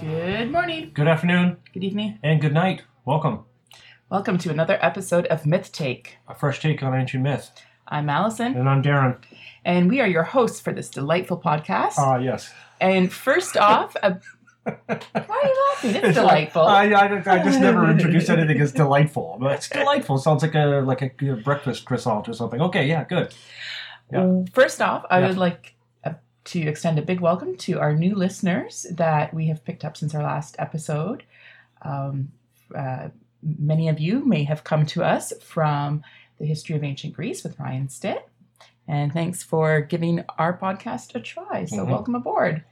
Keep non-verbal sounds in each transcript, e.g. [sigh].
Good morning, Good afternoon good evening. and good night. Welcome. Welcome to another episode of Myth Take. A fresh take on ancient myth. I'm Alison, And I'm Darrin. and we are your hosts for this delightful podcast. Ah, yes. and first off, a... [laughs] why are you laughing? It's delightful. I, I, I just never introduce anything as delightful. But it's [laughs] delightful. Sounds like a like a breakfast croissant or something. Okay, yeah, good. yeah. First off, I Yeah. would like uh, to extend a big welcome to our new listeners that we have picked up since our last episode. Um, uh, many of you may have come to us from the history of ancient Greece with Ryan Stitt. And thanks for giving our podcast a try. So, Mhm. welcome aboard.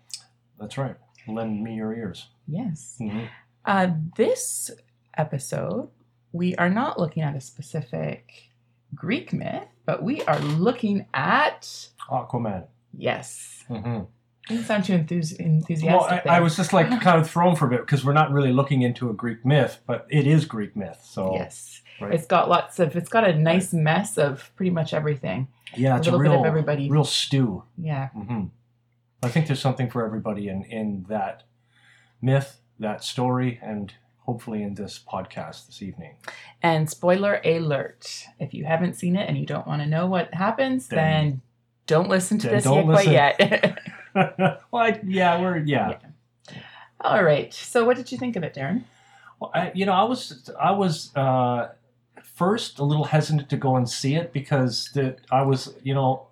That's right. Lend me your ears. Yes. Mhm. Uh, this episode, we are not looking at a specific Greek myth, but we are looking at, Aquaman. yes. hmm Didn't sound too Well, enthusiastic. I. I was just like [laughs] kind of thrown for a bit because we're not really looking into a Greek myth, but it is Greek myth. So Yes. Right. It's got lots of, it's got a nice mess of pretty much everything. yeah, A it's a, little bit real, of everybody. real stew. Yeah. Mm-hmm. I think there's something for everybody in in that myth, that story, and hopefully in this podcast this evening. And spoiler alert if you haven't seen it and you don't want to know what happens, then, Then- don't listen to then this don't yet, quite yet. [laughs] [laughs] well, I, yeah, we're yeah. All right. So, what did you think of it, Darrin? Well, I, you know, I was I was uh, first a little hesitant to go and see it because the, I was you know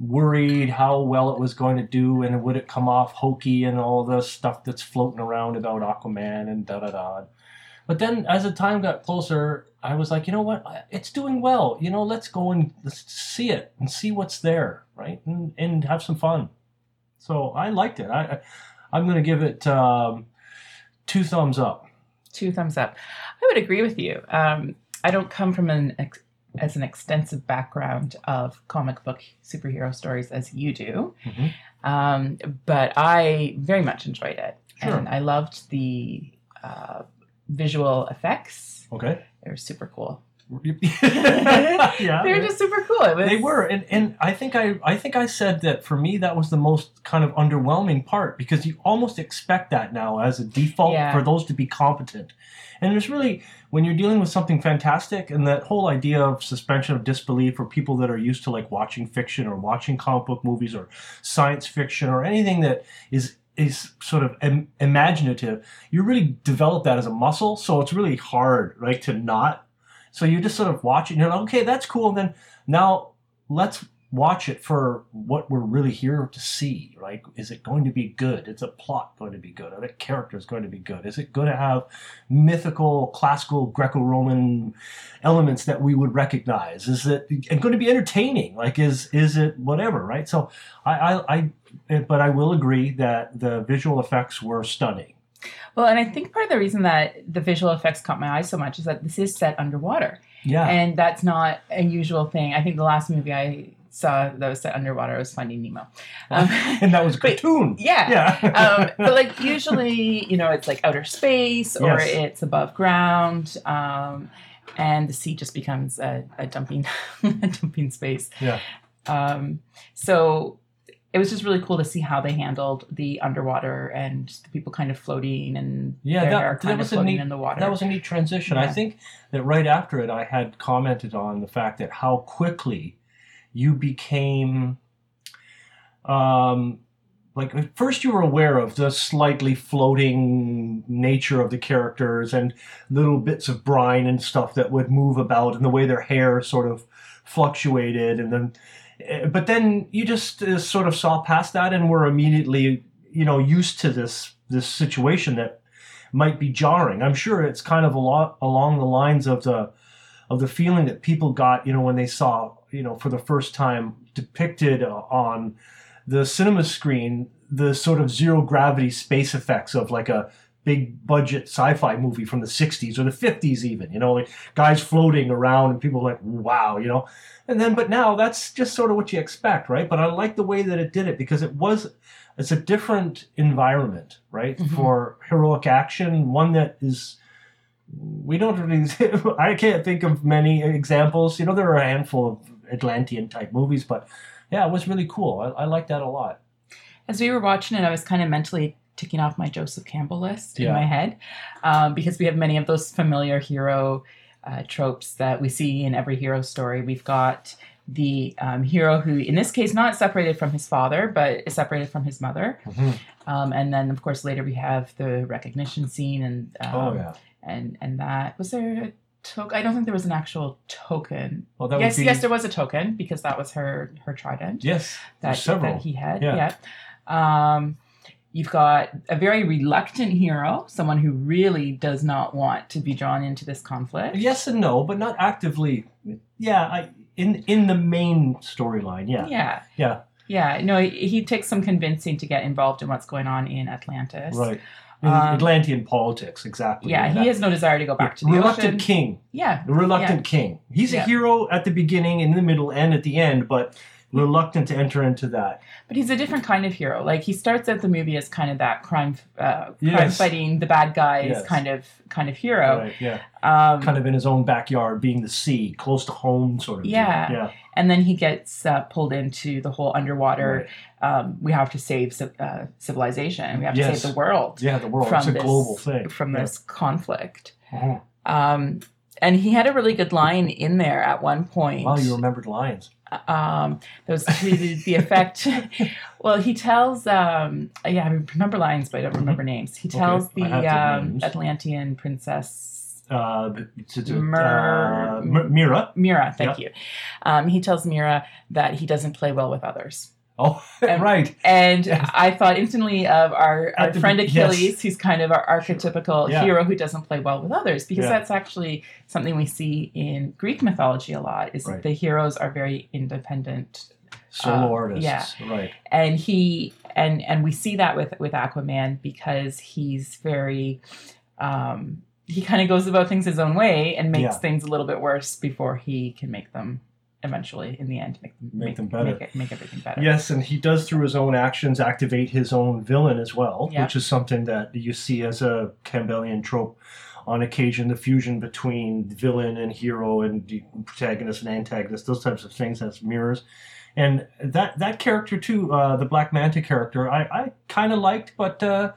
worried how well it was going to do and would it come off hokey and all the stuff that's floating around about Aquaman and da da da. But then as the time got closer, I was like, you know what, it's doing well. You know, let's go and let's see it and see what's there, right, and, and have some fun. So I liked it. I, I I'm going to give it um, two thumbs up. Two thumbs up. I would agree with you. Um, I don't come from an ex- as an extensive background of comic book superhero stories as you do, Mhm. um, but I very much enjoyed it, Sure. and I loved the uh, visual effects. Okay. They were super cool. [laughs] yeah. they were just super cool. Was, They were, and, and I think I I think I said that for me that was the most kind of underwhelming part because you almost expect that now as a default Yeah. for those to be competent, and there's really when you're dealing with something fantastic and that whole idea of suspension of disbelief for people that are used to like watching fiction or watching comic book movies or science fiction or anything that is is sort of Im- imaginative you really develop that as a muscle so it's really hard right to not so you just sort of watch it and you're like okay that's cool. And then now let's watch it for what we're really here to see right is it going to be good? Is the plot going to be good? Are the characters going to be good? Is it going to have mythical classical greco-roman elements that we would recognize? Is it going to be entertaining? Like is is it whatever right? So i i, I but i will agree that the visual effects were stunning well, and I think part of the reason that the visual effects caught my eye so much is that this is set underwater. yeah and that's not a usual thing. I think the last movie I saw that was set underwater was Finding Nemo. Um, [laughs] and that was a cartoon yeah. yeah [laughs] um, but like usually, you know, it's like outer space or Yes. it's above ground, um, and the sea just becomes a, a dumping, [laughs] a dumping space. Yeah. Um, so it was just really cool to see how they handled the underwater and the people kind of floating and Yeah, their that- that kind of was a neat- in the water. That was a neat transition. I think that right after it, I had commented on the fact that how quickly you became, um, like at first you were aware of the slightly floating nature of the characters and little bits of brine and stuff that would move about and the way their hair sort of fluctuated and then but then you just uh, sort of saw past that and were immediately you know used to this this situation that might be jarring. I'm sure it's kind of a lot along the lines of the of the feeling that people got, you know, when they saw, you know, for the first time depicted uh, on the cinema screen the sort of zero gravity space effects of like a big budget sci-fi movie from the 60s or the 50s even you know like guys floating around and people are like wow you know? And then but now that's just sort of what you expect right? But i like the way that it did it because it was it's a different environment right Mhm. for heroic action one that is we don't really [laughs] i can't think of many examples you know there are a handful of atlantean type movies but yeah it was really cool. I, I like that a lot. As we were watching it, I was kind of mentally ticking off my Joseph Campbell list in my head um, because we have many of those familiar hero uh, tropes that we see in every hero story. We've got the um, hero who, in this case, not separated from his father, but is separated from his mother. Um, and then, of course, later we have the recognition scene, and um, oh yeah and and that was there a token. I don't think there was an actual token. well that yes, be yes, there was a token because that was her her trident yes that, several that he had. Yeah. Yeah. Um, you've got a very reluctant hero, someone who really does not want to be drawn into this conflict. Yes and no, but not actively. Yeah, I in in the main storyline. Yeah, Yeah. yeah, Yeah. No, he, he takes some convincing to get involved in what's going on in Atlantis. right. In Um, Atlantean politics, exactly. Yeah, he has no desire to go back to the reluctant ocean. king. Yeah. The reluctant king. He's Yeah. a hero at the beginning, in the middle, and at the end, but reluctant to enter into that. But he's a different kind of hero. Like he starts out the movie as kind of that crime, uh, crime Yes. fighting the bad guys Yes. kind of kind of hero. Right. Yeah. Um, Kind of in his own backyard, being the sea, close to home, sort of. Yeah. Yeah. and then he gets uh, pulled into the whole underwater. Right. Um, we have to save uh, civilization. We have to Yes. save the world Yeah. The world. from it's a this global thing. from Yeah. this conflict. Mhm. Um, and he had a really good line in there at one point. Wow, you remembered lines. Um, that was to the, effect. [laughs] well, he tells, um, yeah, I remember lines, but I don't remember names. He tells have the um. Atlantean princess Uh, to, to, Mer- uh, Mera. Mera. Thank you. Um, he tells Mera that he doesn't play well with others. Oh, And- [laughs] right. And Yes. I thought instantly of our, our friend be- Achilles, yes. who's kind of our archetypical Yeah. hero who doesn't play well with others, because Yeah. that's actually something we see in Greek mythology a lot. Is Right. that the heroes are very independent, Solo Uh, artists. yeah. Right. and he and and we see that with with Aquaman because he's very. Um, he kind of goes about things his own way and makes Yeah. things a little bit worse before he can make them eventually in the end make them Make them better. make, it, make everything better Yes, and he does through his own actions activate his own villain as well, which is something that you see as a Campbellian trope on occasion the fusion between villain and hero and protagonist and antagonist, those types of things as mirrors. And that that character too, uh, the Black Manta character, I, I kind of liked, but uh,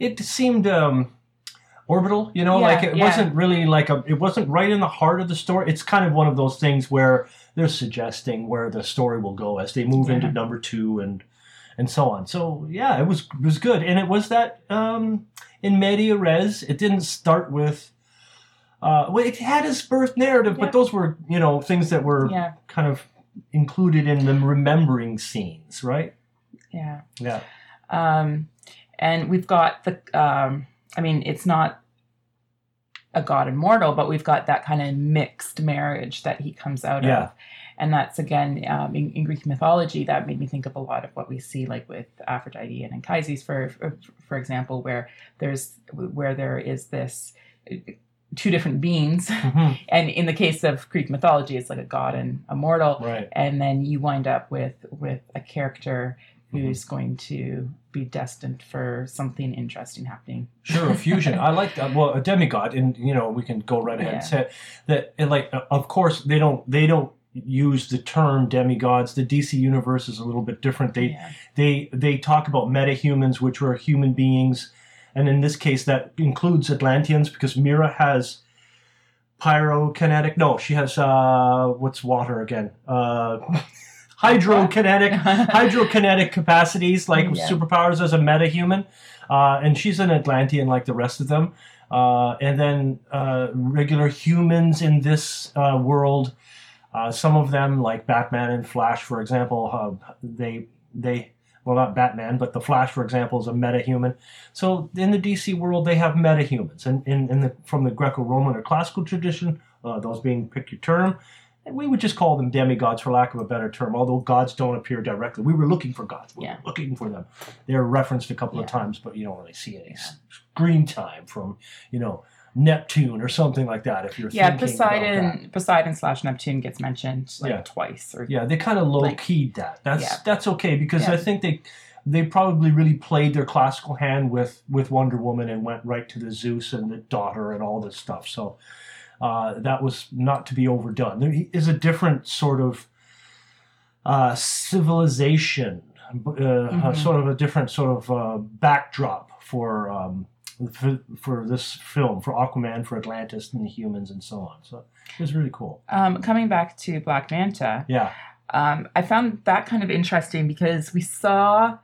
it seemed um, orbital. You know, Yeah, like it yeah. wasn't really like a. It wasn't right in the heart of the story. It's kind of one of those things where they're suggesting where the story will go as they move into number two and and so on. So yeah, it was it was good, and it was that um, in media res. It didn't start with. Uh, well, it had its birth narrative, Yeah. but those were you know things that were yeah kind of included in the remembering scenes, right? yeah Yeah. um, and we've got the um, i mean it's not a god immortal but we've got that kind of mixed marriage that he comes out Yeah. of and that's again um, in, in greek mythology that made me think of a lot of what we see like with aphrodite and anchises for, for for example where there's where there is this two different beings Mhm. [laughs] and in the case of greek mythology it's like a god and a mortal Right. and then you wind up with with a character who's going to be destined for something interesting happening. Sure, a fusion. I like that. Well, a demigod, and you know, we can go right ahead and say that. And like, uh, of course, they don't. They don't use the term demigods. The DC universe is a little bit different. They yeah. they they talk about metahumans, which were human beings, and in this case, that includes Atlanteans because Mera has pyrokinetic. No, she has uh, what's water again? Uh, [laughs] hydrokinetic [laughs] hydrokinetic capacities, like Yeah. superpowers as a metahuman. Uh, and she's an Atlantean like the rest of them. Uh, and then uh, regular humans in this uh, world, uh, some of them, like Batman and Flash, for example, uh, they they well not Batman, but the Flash, for example, is a metahuman. So in the DC world, they have metahumans, and in, in the from the Greco-Roman or classical tradition, uh, those being pick your term, we would just call them demigods for lack of a better term. Although gods don't appear directly, we were looking for gods. We Yeah. were looking for them. They're referenced a couple of times, but you don't really see any screen time from you know Neptune or something like that. If you're Yeah, thinking about that. Poseidon Poseidon slash Neptune gets mentioned like Yeah. twice or Yeah, they kind of low Like- keyed that. That's Yeah. that's okay because Yeah. I think they they probably really played their classical hand with with Wonder Woman and went right to the Zeus and the daughter and all this stuff. So uh, that was not to be overdone. There is a different sort of uh, civilization, uh, Mhm. sort of a different sort of uh, backdrop for. Um, for, for this film, for Aquaman, for Atlantis and the humans, and so on. So it was really cool. um, coming back to Black Manta. Yeah, um, I found that kind of interesting because we saw,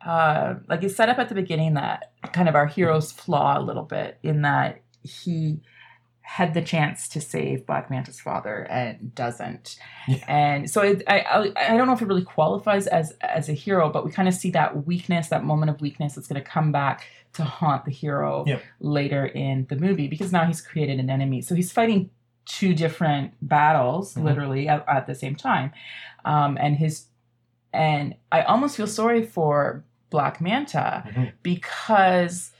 uh, like it's set up at the beginning that kind of our hero's flaw a little bit in that he had the chance to save Black Manta's father and doesn't, Yeah. and so it, I, I I don't know if it really qualifies as as a hero, but we kind of see that weakness, that moment of weakness that's going to come back to haunt the hero Yep. later in the movie because now he's created an enemy, so he's fighting two different battles Mhm. literally at, at the same time um, and his and I almost feel sorry for Black Manta Mhm. because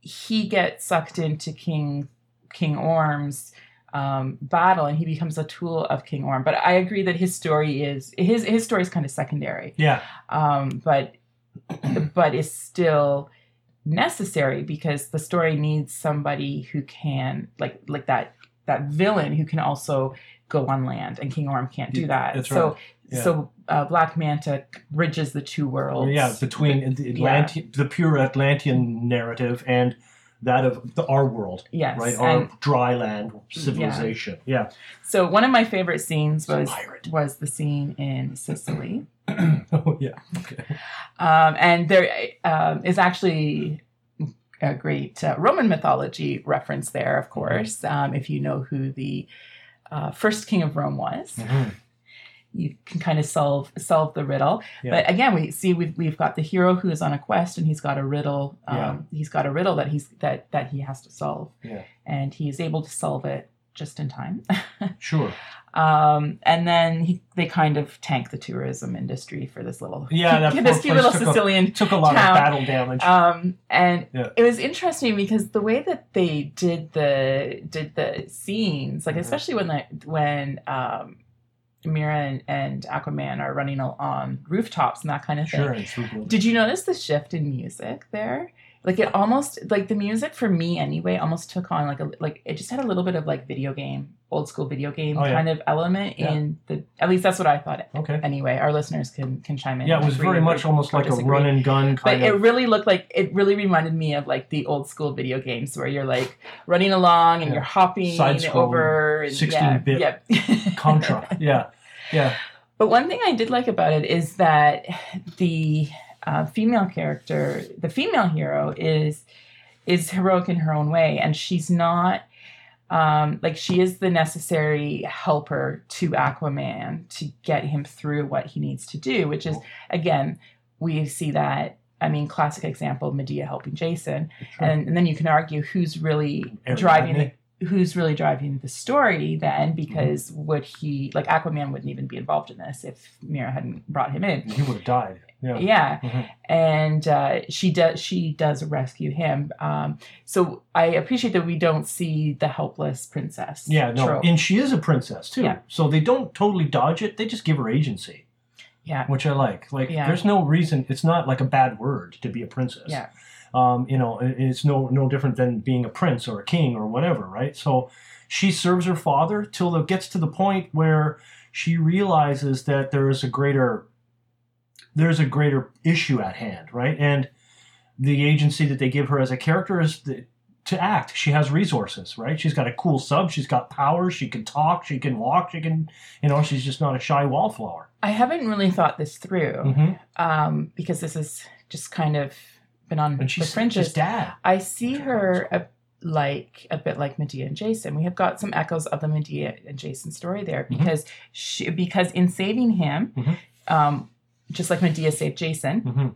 he gets sucked into King King Orm's um, battle and he becomes a tool of King Orm. But I agree that his story is his his story is kind of secondary, yeah, um, but [clears throat] but is still necessary because the story needs somebody who can like like that that villain who can also go on land and King Orm can't do that. That's so right. Yeah. so uh, Black Manta bridges the two worlds. Yeah, between the Atlantean, the pure Atlantean narrative and that of the, our world, yes. right? Our And dry land civilization. Yeah. so one of my favorite scenes was was the scene in Sicily. [clears throat] oh yeah. Okay. Um, and there um, is actually a great uh, Roman mythology reference there, of course. Um, if you know who the uh, first king of Rome was, Mhm. You can kind of solve solve the riddle. Yeah. But again, we see we've, we've got the hero who is on a quest, and he's got a riddle. Um, Yeah. He's got a riddle that he's that that he has to solve, Yeah. and he is able to solve it just in time. [laughs] Sure. um, and then he, they kind of tank the tourism industry for this little Yeah, that [laughs] this cute little took Sicilian It took a lot Town. of battle damage. um, and Yeah. it was interesting because the way that they did the did the scenes, like Mhm. especially when the when um, Mera and, and Aquaman are running on rooftops and that kind of thing. sure. And through buildings. Did you notice the shift in music there? Like it almost like the music for me anyway almost took on like a like it just had a little bit of like video game, old school video game Oh, yeah. kind of element Yeah. in the at least that's what I thought. okay. Anyway, our listeners can can chime in. Yeah, it was very much almost like a run and gun kind of But kind it really looked like it really reminded me of like the old school video games where you're like running along and Yeah. you're hopping over 16-bit yeah, yeah. [laughs] Contra. yeah. Yeah. But one thing I did like about it is that the uh, female character, the female hero, is is heroic in her own way, and she's not um, like she is the necessary helper to Aquaman to get him through what he needs to do. Which is again, we see that. I mean, classic example: Medea helping Jason, and, and then you can argue who's really Ariadne. driving the who's really driving the story Mm-hmm. then because would he like aquaman wouldn't even be involved in this if mera hadn't brought him in he would have died. Yeah. yeah Mhm. and uh, she does she does rescue him um, so i appreciate that we don't see the helpless princess Yeah, no, trope. and she is a princess too. Yeah. So they don't totally dodge it; they just give her agency, yeah which I like. Like, Yeah. there's no reason; it's not like a bad word to be a princess. Yeah. Um, you know, it's no no different than being a prince or a king or whatever, right? So she serves her father till it gets to the point where she realizes that there is a greater there's a greater issue at hand, right? And the agency that they give her as a character is the, to act. She has resources, right? She's got a cool sub. She's got powers. She can talk. She can walk. She can, you know, she's just not a shy wallflower. i haven't really thought this through Mm-hmm. um, because this has just kind of been on And the fringes just dad. I see her a, like a bit like Medea and Jason. We have got some echoes of the Medea and Jason story there Mhm. because she because in saving him, Mhm. um, just like Medea saved Jason, Mm-hmm.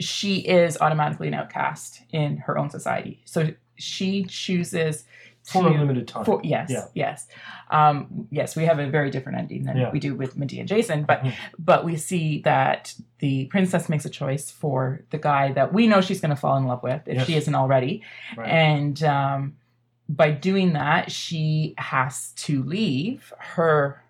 she is automatically an outcast in her own society. So she chooses for to- a limited time. For, yes, Yeah. yes, um, yes. We have a very different ending than Yeah. we do with Medea and Jason, but Mhm. but we see that the princess makes a choice for the guy that we know she's going to fall in love with if she isn't already, Right. and um, by doing that, she has to leave her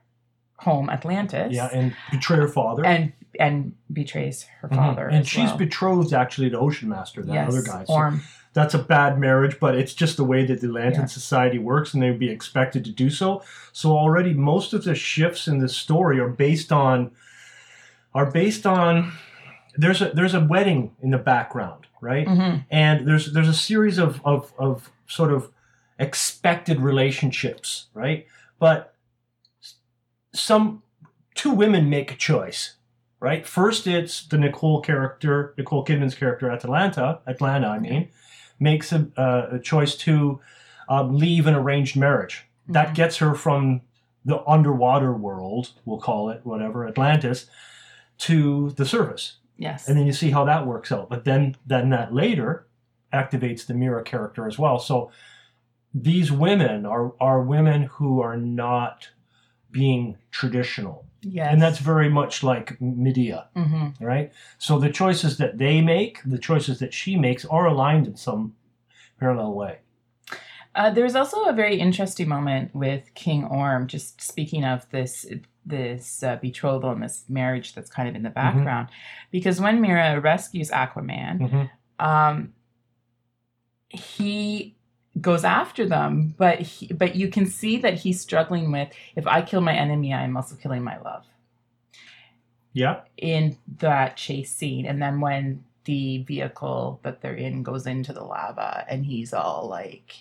home Atlantis, yeah, and betray her father. and and betrays her Mhm. father, And as she's well. betrothed actually to Ocean Master, that yes, other guy. So Orm. that's a bad marriage, but it's just the way that the Lantern Yeah. Society works, and they would be expected to do so. So already, most of the shifts in this story are based on are based on there's a there's a wedding in the background, right? Mhm. And there's there's a series of of of sort of expected relationships, right? But some two women make a choice, right? First, it's the Nicole character, Nicole Kidman's character, Atlanta, Atlanta, I mean, makes a, uh, a choice to um, leave an arranged marriage. That Mhm. gets her from the underwater world, we'll call it whatever, Atlantis, to the surface. Yes. And then you see how that works out. But then, then that later activates the Mera character as well. So these women are are women who are not being traditional, yes. and that's very much like Medea, hmm right? So the choices that they make, the choices that she makes, are aligned in some parallel way. Uh, there's also a very interesting moment with King Orm. Just speaking of this this uh, betrothal and this marriage that's kind of in the background, because when Mera rescues Aquaman, Mhm. um, he goes after them, but he, but you can see that he's struggling with if I kill my enemy, I am also killing my love Yeah, in that chase scene. And then when the vehicle that they're in goes into the lava, and he's all like,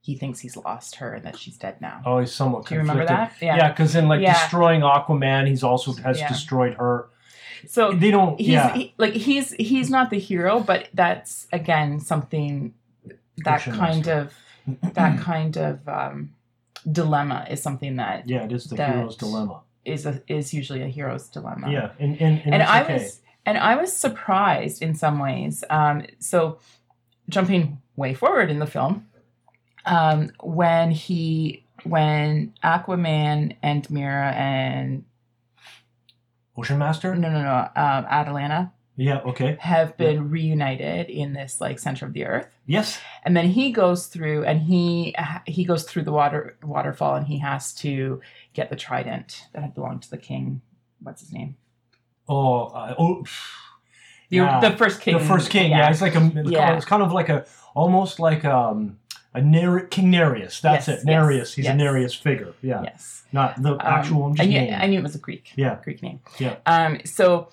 he thinks he's lost her and that she's dead now. Oh, he's somewhat. Do you remember that? Yeah, because in like Yeah. destroying Aquaman, he's also has Yeah. destroyed her. So They don't. he's yeah, he, like he's he's not the hero, but that's again something that kind Master. of that [clears throat] kind of um, dilemma is something that yeah, it is the hero's dilemma. is a, is usually a hero's dilemma. Yeah, and and, and, and I okay. was and I was surprised in some ways. Um, so jumping way forward in the film, um, when he when Aquaman and Mera and Ocean Master. no no no um, Atlanna Yeah. Okay. have been reunited in this like center of the earth. Yes. and then he goes through and he he goes through the water waterfall and he has to get the trident that had belonged to the king what's his name Oh. Uh, oh. the, Yeah. the first king The first king. Yeah. It's like a. Yeah. it's kind of like a almost like um a Nar- King Nereus. That's Yes, it. Nereus. yes, He's yes. a Nereus figure. Yeah. yes Not the Um, actual. I knew, name. I knew it was a greek Yeah. greek name Yeah. um so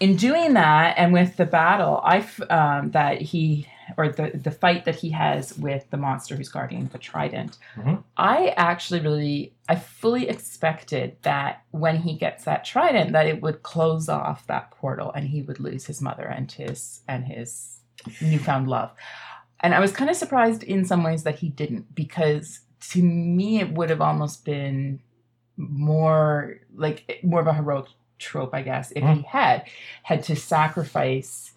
in doing that and with the battle i um that he or the the fight that he has with the monster who's guarding the trident Mhm. i actually really i fully expected that when he gets that trident that it would close off that portal and he would lose his mother and his and his newfound love and i was kind of surprised in some ways that he didn't because to me it would have almost been more like more of a heroic trope i guess if he had had to sacrifice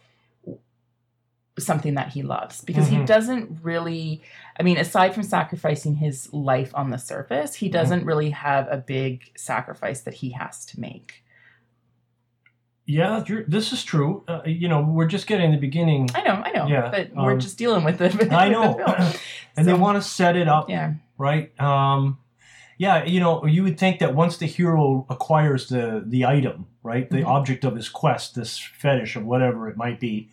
something that he loves because he Mhm. doesn't really i mean aside from sacrificing his life on the surface he doesn't really have a big sacrifice that he has to make Yeah. This is true. Uh, you know, we're just getting the beginning. i know i know Yeah, but we're um, just dealing with [laughs] it I the know. film. [laughs] and they want to set it up yeah right? Um, yeah, you know, you would think that once the hero acquires the the item, right, the Mhm. object of his quest, this fetish or whatever it might be,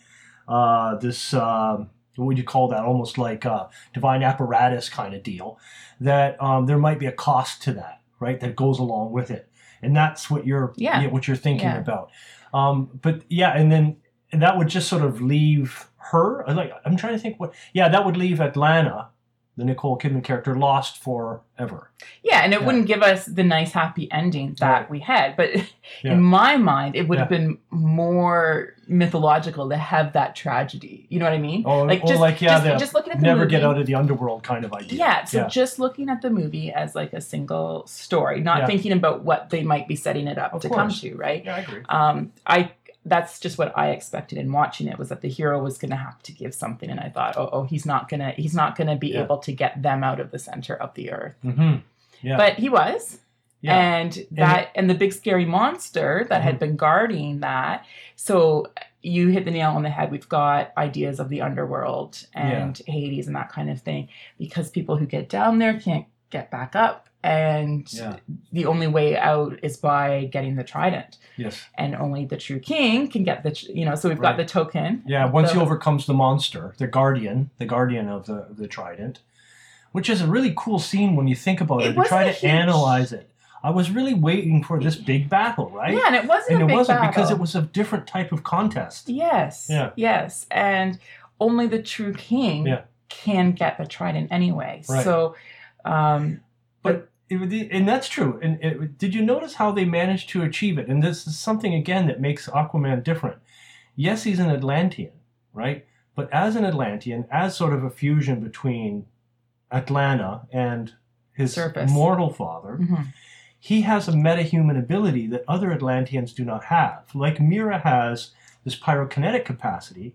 uh, this um, what would you call that? Almost like a divine apparatus kind of deal. That um, there might be a cost to that, right? That goes along with it, and that's what you're Yeah. what you're thinking Yeah. about. Um, but yeah, and then and that would just sort of leave her. Like I'm trying to think what. Yeah, that would leave Atlanna the Nicole Kidman character lost forever. Yeah, and it Yeah. wouldn't give us the nice happy ending that Right. we had. But [laughs] Yeah. in my mind, it would have been more mythological to have that tragedy. You know what I mean? Oh, like oh, just, like, yeah, just, just looking at the Never movie. get out of the underworld kind of idea. yeah, so yeah. just looking at the movie as like a single story, not Yeah. thinking about what they might be setting it up Of to course. come to, right? Yeah, I agree. Um, I that's just what I expected in watching it was that the hero was going to have to give something, and I thought, oh, oh, he's not gonna, he's not gonna be Yeah. able to get them out of the center of the earth. hmm Yeah. But he was, yeah. and that, and the big scary monster that Mm-hmm. had been guarding that. So you hit the nail on the head. We've got ideas of the underworld and Hades and that kind of thing because people who get down there can't get back up, and yeah. the only way out is by getting the trident Yes. and only the true king can get the you know so we've got the token Yeah. Once he overcomes the monster, the guardian, the guardian of the the trident, which is a really cool scene when you think about it. It you try to huge- analyze it. I was really waiting for this big battle, right? yeah and it wasn't and a it big wasn't because it was a different type of contest. yes Yeah. yes and only the true king Yeah. can get the trident anyway Right. so um But it, and that's true. And it, did you notice how they managed to achieve it? And this is something again that makes Aquaman different. Yes, he's an Atlantean, right? But as an Atlantean, as sort of a fusion between Atlanna and his Surface. mortal father, mhm. he has a metahuman ability that other Atlanteans do not have. Like Mera has this pyrokinetic capacity,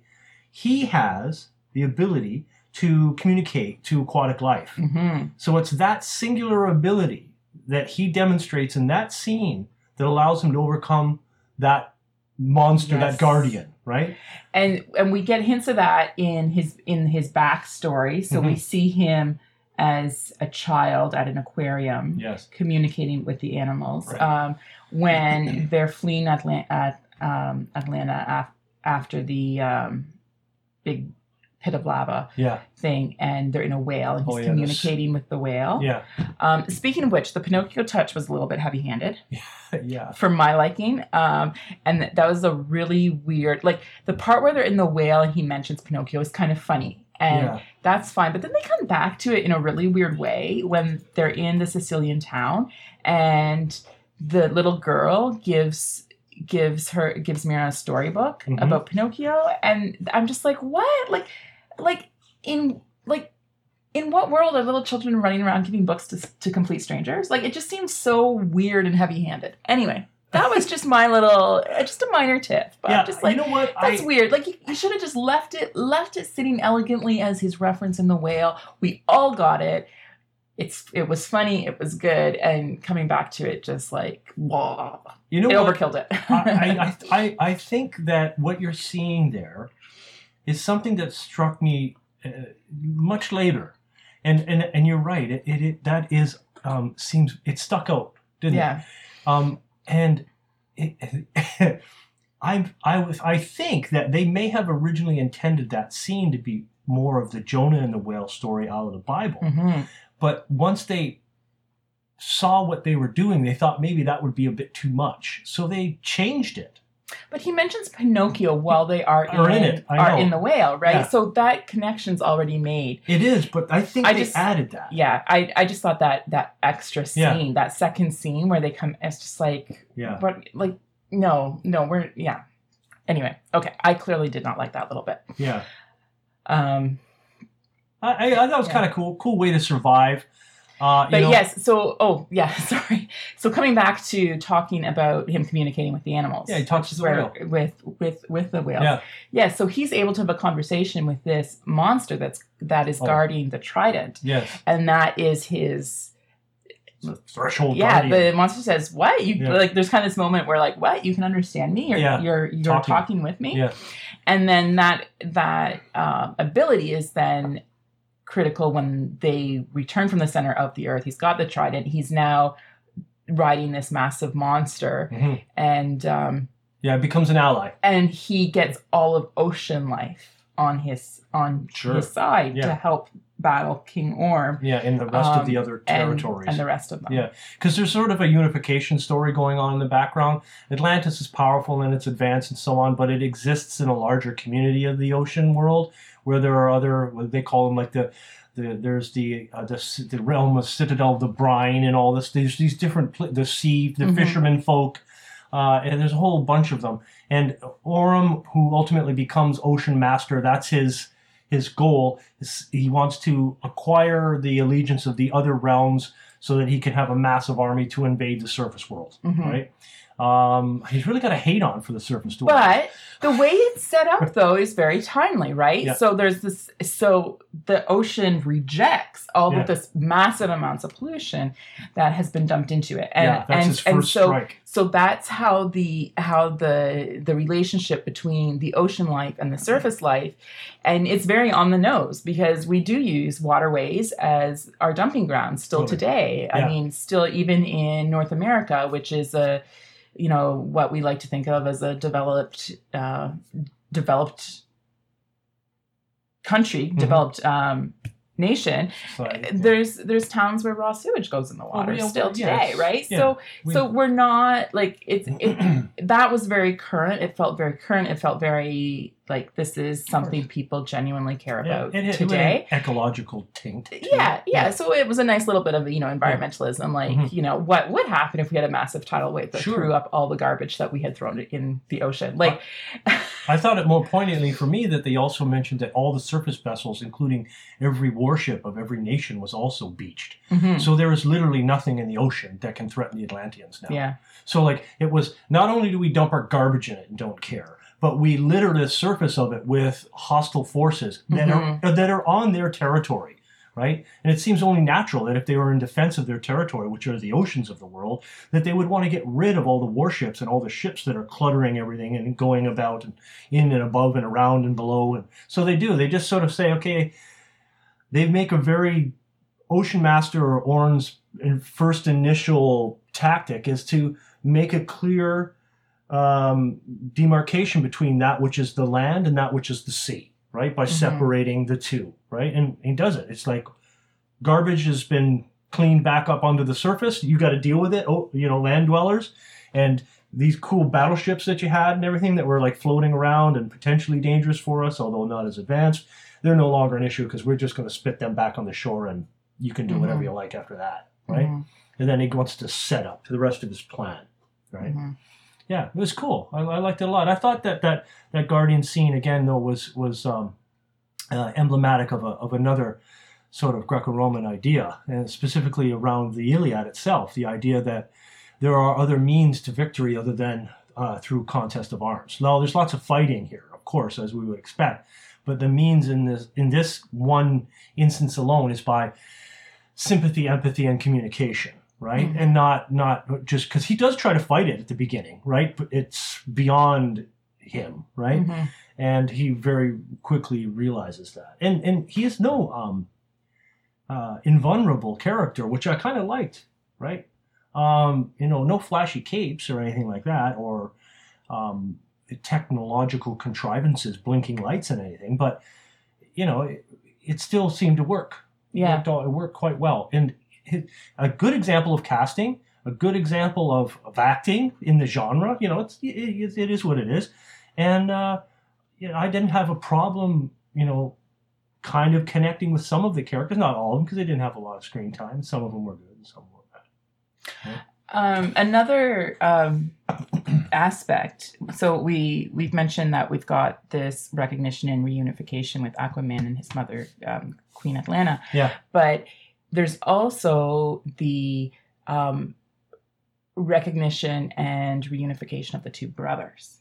he has the ability to communicate to aquatic life. Mhm. So it's that singular ability that he demonstrates in that scene that allows him to overcome that monster, Yes. that guardian, right? and and we get hints of that in his in his backstory so we Mhm. see him as a child at an aquarium Yes. communicating with the animals. Right. Um, when [clears throat] they're fleeing Atla- at, um, Atlanta af- after the um, big pit of lava Yeah. thing, and they're in a whale, and he's Oh, yeah, communicating with the whale. Yeah. Um, speaking of which, the Pinocchio touch was a little bit heavy-handed [laughs] yeah. for my liking, um, and th- that was a really weird. Like the part where they're in the whale and he mentions Pinocchio is kind of funny. And Yeah. that's fine. But then they come back to it in a really weird way when they're in the Sicilian town and the little girl gives gives her gives Mera a storybook Mhm. about Pinocchio and I'm just like, what? Like like in like in what world are little children running around giving books to, to complete strangers? Like it just seems so weird and heavy-handed. Anyway, that was just my little uh, just a minor tip. But yeah. Just like you know what? that's I, weird. Like you, you should have just left it left it sitting elegantly as his reference in the whale. We all got it. It's it was funny, it was good, and coming back to it just like whoa. you know it what? overkilled it. I, I, I, [laughs] I think that what you're seeing there is something that struck me uh, much later, and and and you're right. It, it, it that is um, seems it stuck out, didn't it? yeah. Um, and it, [laughs] I, I, I think that they may have originally intended that scene to be more of the Jonah and the whale story out of the Bible. Mhm. But once they saw what they were doing, they thought maybe that would be a bit too much. So they changed it. But he mentions Pinocchio while they are, Are in in, it, are in the whale, right? Yeah. So that connection's already made. It is, but I think I they just- added that. Yeah, I, I just thought that that extra scene, Yeah. that second scene where they come, it's just like, Yeah. but like, no, no, we're yeah. Anyway, okay, I clearly did not like that little bit. Yeah. Um, I, I, I thought it was Yeah. kind of cool. Cool way to survive. Uh, but know, yes, so oh yeah, [laughs] sorry. So coming back to talking about him communicating with the animals. Yeah, he talks to the where- with with with the whale. Yeah. Yeah, so he's able to have a conversation with this monster that's that is Oh. guarding the trident, Yes. and that is his The threshold yeah, guardian. the monster says, "What you Yeah. like?" There's kind of this moment where like, "What you can understand me? You're Yeah. you're you're Talking. talking, with me." Yeah. And then that that um, ability is then critical when they return from the center of the earth. He's got the trident. He's now riding this massive monster, Mhm. and um, Yeah, it becomes an ally. and he gets all of ocean life on his on Sure. his side Yeah. to help battle King Orm Yeah, and the rest of the Um, other territories. and the rest of them. Yeah. because there's sort of a unification story going on in the background. Atlantis is powerful and it's advanced and so on, but it exists in a larger community of the ocean world where there are other what they call them like the the there's the uh, the, the realm of Citadel of the Brine and all this. There's these different pl- the sea, the Mhm. fishermen folk, uh, and there's a whole bunch of them. And Orm, who ultimately becomes Ocean Master, that's his his goal. Is he wants to acquire the allegiance of the other realms so that he can have a massive army to invade the surface world, Mhm. right? Um, he's really got a hate on for the surface dwellers. But the way it's set up [laughs] though is very timely, right? Yeah. So there's this so the ocean rejects all Yeah. of this massive amounts of pollution that has been dumped into it. And yeah, that's and, his first and so strike. so that's how the how the the relationship between the ocean life and the surface life and it's very on the nose because we do use waterways as our dumping grounds still Totally. today i mean still even in north america which is a you know what we like to think of as a developed uh, developed country Mhm. developed um, nation. Society, yeah. there's there's towns where raw sewage goes in the water yeah, still today it's- right? Yeah, so We- so we're not like it's it, [clears throat] that was very current. It felt very current. It felt very like this is something people genuinely care yeah, about it, it, today It an ecological taint. to it. yeah, yeah, So it was a nice little bit of you know environmentalism, like Mhm. you know what would happen if we had a massive tidal wave that Sure. threw up all the garbage that we had thrown in the ocean. Like, I thought it more poignantly for me that they also mentioned that all the surface vessels, including every warship of every nation, was also beached. mhm, So there is literally nothing in the ocean that can threaten the Atlanteans now. yeah, So like it was not only do we dump our garbage in it and don't care, but we litter the surface of it with hostile forces that Mm-hmm. are that are on their territory, right? And it seems only natural that if they were in defense of their territory, which are the oceans of the world, that they would want to get rid of all the warships and all the ships that are cluttering everything and going about and in and above and around and below. And so they do. They just sort of say, okay, they make a very Ocean Master or Orm's first initial tactic is to make a clear um, demarcation between that which is the land and that which is the sea, right? By Mhm. separating the two, right? And he does it. It's like garbage has been cleaned back up onto the surface. You got to deal with it, oh, you know, land dwellers. And these cool battleships that you had and everything that were like floating around and potentially dangerous for us, although not as advanced, they're no longer an issue because we're just going to spit them back on the shore and you can do whatever Mhm. you like after that, right? mhm, And then he wants to set up the rest of his plan, right? Yeah, it was cool. I, I liked it a lot. I thought that that that Guardian scene again though was was um, uh, emblematic of a, of another sort of Greco-Roman idea, and specifically around the Iliad itself, the idea that there are other means to victory other than uh, through contest of arms. Now, there's lots of fighting here, of course, as we would expect, but the means in this in this one instance alone is by sympathy, empathy, and communication, right? Mhm. And not not just because he does try to fight it at the beginning, right? But it's beyond him, right? Mhm. and he very quickly realizes that. And and he is no um, uh, invulnerable character, which I kind of liked, right? Um, you know, no flashy capes or anything like that, or um, technological contrivances, blinking lights and anything, but you know, it, it still seemed to work. It Yeah. worked, all- it worked quite well. And it, [laughs] a good example of casting, a good example of, of acting in the genre. You know, it's it, it is what it is, and uh, you know, I didn't have a problem. You know, kind of connecting with some of the characters, not all of them, because they didn't have a lot of screen time. Some of them were good, and some were bad. Um, another um, aspect. So we we've mentioned that we've got this recognition and reunification with Aquaman and his mother, um, Queen Atlanna. Yeah. But there's also the um, recognition and reunification of the two brothers.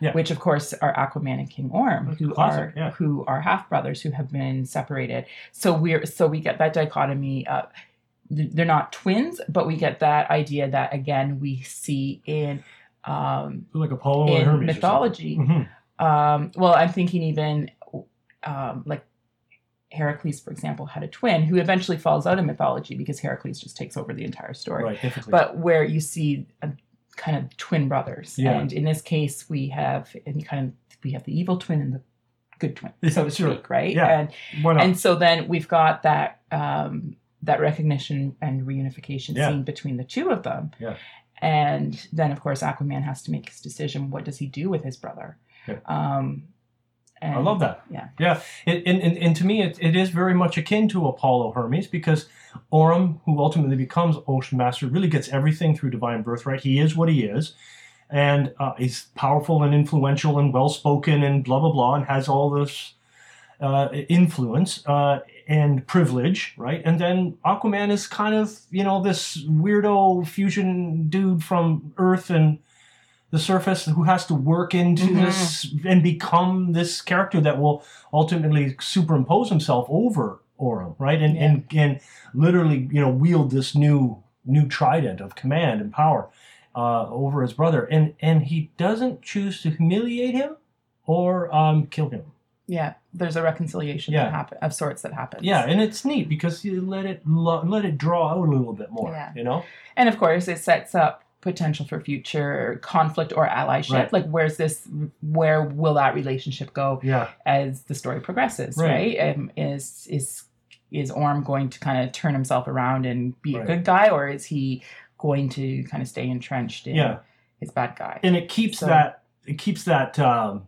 Yeah. Which of course are Aquaman and King Orm, who Classic, are yeah. who are half brothers who have been separated. So we're so we get that dichotomy of they're not twins, but we get that idea that again we see in um, Like Apollo and in Hermes. mythology. hmm Um, well, I'm thinking even um, like Heracles, for example, had a twin who eventually falls out of mythology because Heracles just takes over the entire story. Right, typically. But where you see a, kind of twin brothers, Yeah. and in this case, we have and kind of we have the evil twin and the good twin, Yeah, so to sure. speak, right? Yeah. And and so then we've got that um, that recognition and reunification Yeah. scene between the two of them. Yeah. And then of course Aquaman has to make his decision. What does he do with his brother? Yeah. Um, and I love that. Yeah. Yeah. It, and, and, and to me, it, it is very much akin to Apollo Hermes because Orm, who ultimately becomes Ocean Master, really gets everything through divine birthright. He is what he is. And uh, he's powerful and influential and well spoken and blah, blah, blah, and has all this uh, influence uh, and privilege, right? And then Aquaman is kind of, you know, this weirdo fusion dude from Earth and the surface, who has to work into Mhm. this and become this character that will ultimately superimpose himself over Orm, right? And Yeah. and and literally, you know, wield this new new trident of command and power uh, over his brother, and and he doesn't choose to humiliate him or um, kill him. Yeah, there's a reconciliation Yeah. that happen of sorts that happens. Yeah, and it's neat because you let it lo- let it draw out a little bit more. Yeah. You know. and of course it sets up potential for future conflict or allyship. Right. Like, where's this? Where will that relationship go Yeah. as the story progresses? Right. Right? Um, is is is Orm going to kind of turn himself around and be Right. a good guy, or is he going to kind of stay entrenched in Yeah. his bad guy? and it keeps So- that it keeps that um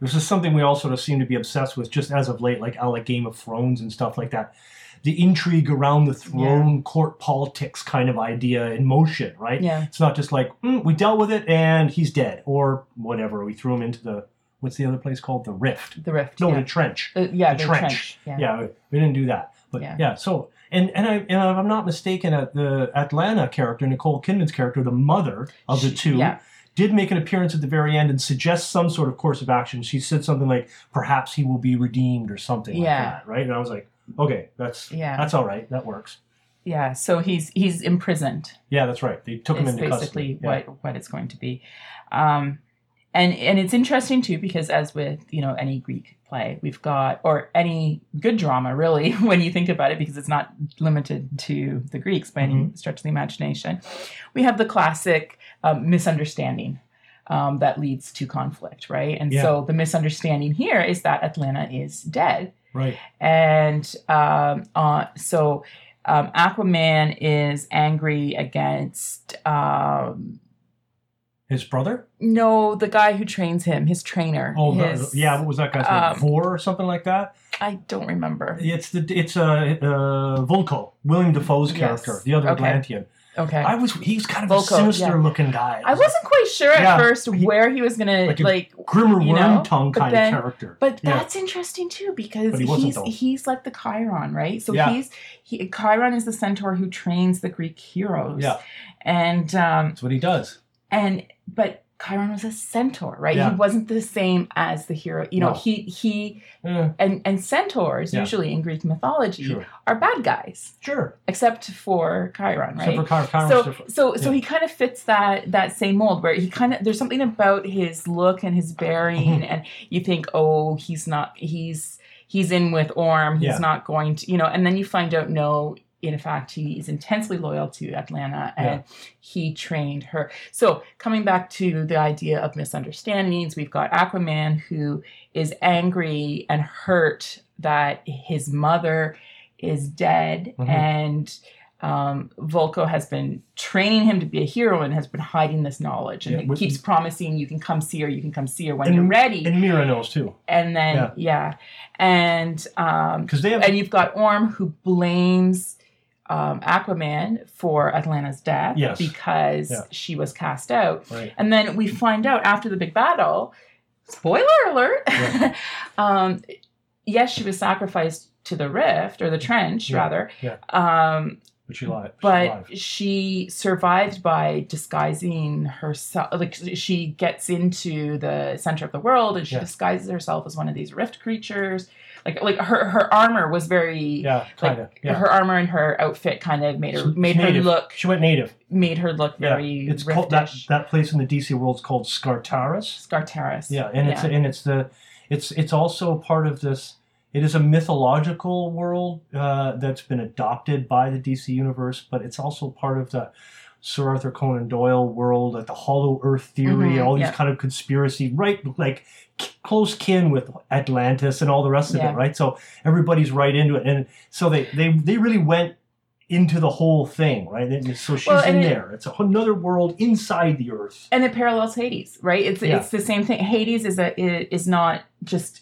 this is something we all sort of seem to be obsessed with just as of late like like game of thrones and stuff like that the intrigue around the throne court politics kind of idea in motion right yeah, it's not just like mm, we dealt with it and he's dead or whatever we threw him into the what's the other place called the rift the rift. no yeah. the trench Uh, yeah, the the trench. trench. Yeah. yeah we didn't do that but Yeah. yeah, so and and I and if I'm not mistaken, at the Atlanna character, Nicole Kidman's character, the mother of the two, yeah. did make an appearance at the very end and suggest some sort of course of action. She said something like, "Perhaps he will be redeemed" or something Yeah. like that, right? And I was like, "Okay, that's Yeah. that's all right. That works." Yeah, so he's he's imprisoned. Yeah, that's right. They took him into basically custody. Yeah. what what it's going to be. Um, and and it's interesting too because as with you know any Greek play, we've got or any good drama really [laughs] when you think about it because it's not limited to the Greeks by any Mm-hmm. stretch of the imagination. We have the classic um, misunderstanding. Um, that leads to conflict, right? And Yeah. so the misunderstanding here is that Atlanna is dead, Right. and um, uh, so um, Aquaman is angry against um, His brother? no the guy who trains him, his trainer. Oh, the- yeah. What was that guy's name? um, Vor or something like that? I don't remember. It's the it's uh, uh Vulko, Willem Dafoe's Yes. character, the other Okay. Atlantean. Okay, I was he's kind of Vulko, a sinister yeah. looking guy. I wasn't quite sure at Yeah, first he- where he was gonna like like. Grima you know, Wormtongue kind then- of character. but Yeah. that's interesting too because he he's though. he's like the Chiron, right? So he's he Chiron is the centaur who trains the Greek heroes. Yeah. and um, That's what he does. and but Chiron was a centaur, right? Yeah. He wasn't the same as the hero. You know, No. he he and and centaurs Yeah. usually in Greek mythology sure. are bad guys, Sure. except for Chiron, right? Except for Chiron, so different. so so Yeah. he kind of fits that that same mold where he kind of there's something about his look and his bearing Mhm. and you think oh he's not he's he's in with Orm he's not going to you know and then you find out no in fact he is intensely loyal to Atlanna and he trained her so coming back to the idea of misunderstandings we've got Aquaman who is angry and hurt that his mother is dead Mhm. and um, Vulko has been training him to be a hero and has been hiding this knowledge and Yeah, he keeps promising you can come see her, you can come see her when And- you're ready. And, Mera knows too. And then Yeah. yeah. And um Because they have and you've got Orm who blames um, Aquaman for Atlanna's death Yes. because Yeah. she was cast out. right. And then we find out after the big battle, spoiler alert, Yeah. [laughs] um, yes, she was sacrificed to the rift or the trench Yeah, rather. yeah. Um, But she lied. But she survived by disguising herself. Like she gets into the center of the world and she disguises herself as one of these rift creatures. Like like her her armor was very Yeah, kind of. yeah. her armor and her outfit kind of made her She's made her look She went native. made her look Yeah. very It's called that that place in the DC world is called Skartaris. Skartaris. Yeah, and it's and it's the it's it's also part of this. It is a mythological world uh, that's been adopted by the DC universe, but it's also part of the Sir Arthur Conan Doyle world, like the Hollow Earth theory, Mhm, all these yeah. kind of conspiracy, right? Like close kin with Atlantis and all the rest of Yeah. it, right? So everybody's right into it, and so they they they really went into the whole thing, right? And so she's Well, in it- there. It's a, another world inside the Earth. and it parallels Hades, right? It's Yeah. it's the same thing. Hades is a is not just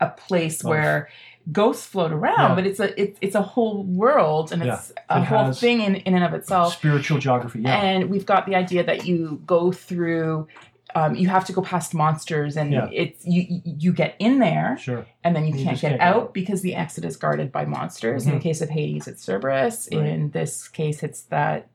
a place Oh. where ghosts float around, Yeah. but it's a it's it's a whole world and it's a It whole thing in, in and of itself. Spiritual geography, yeah. And we've got the idea that you go through. Um, you have to go past monsters, and Yeah. it's you. you- get in there, sure. and then you, You can't get can't out out. because the exit is guarded by monsters. In Mhm. the case of Hades, it's Cerberus. Right. In this case, it's that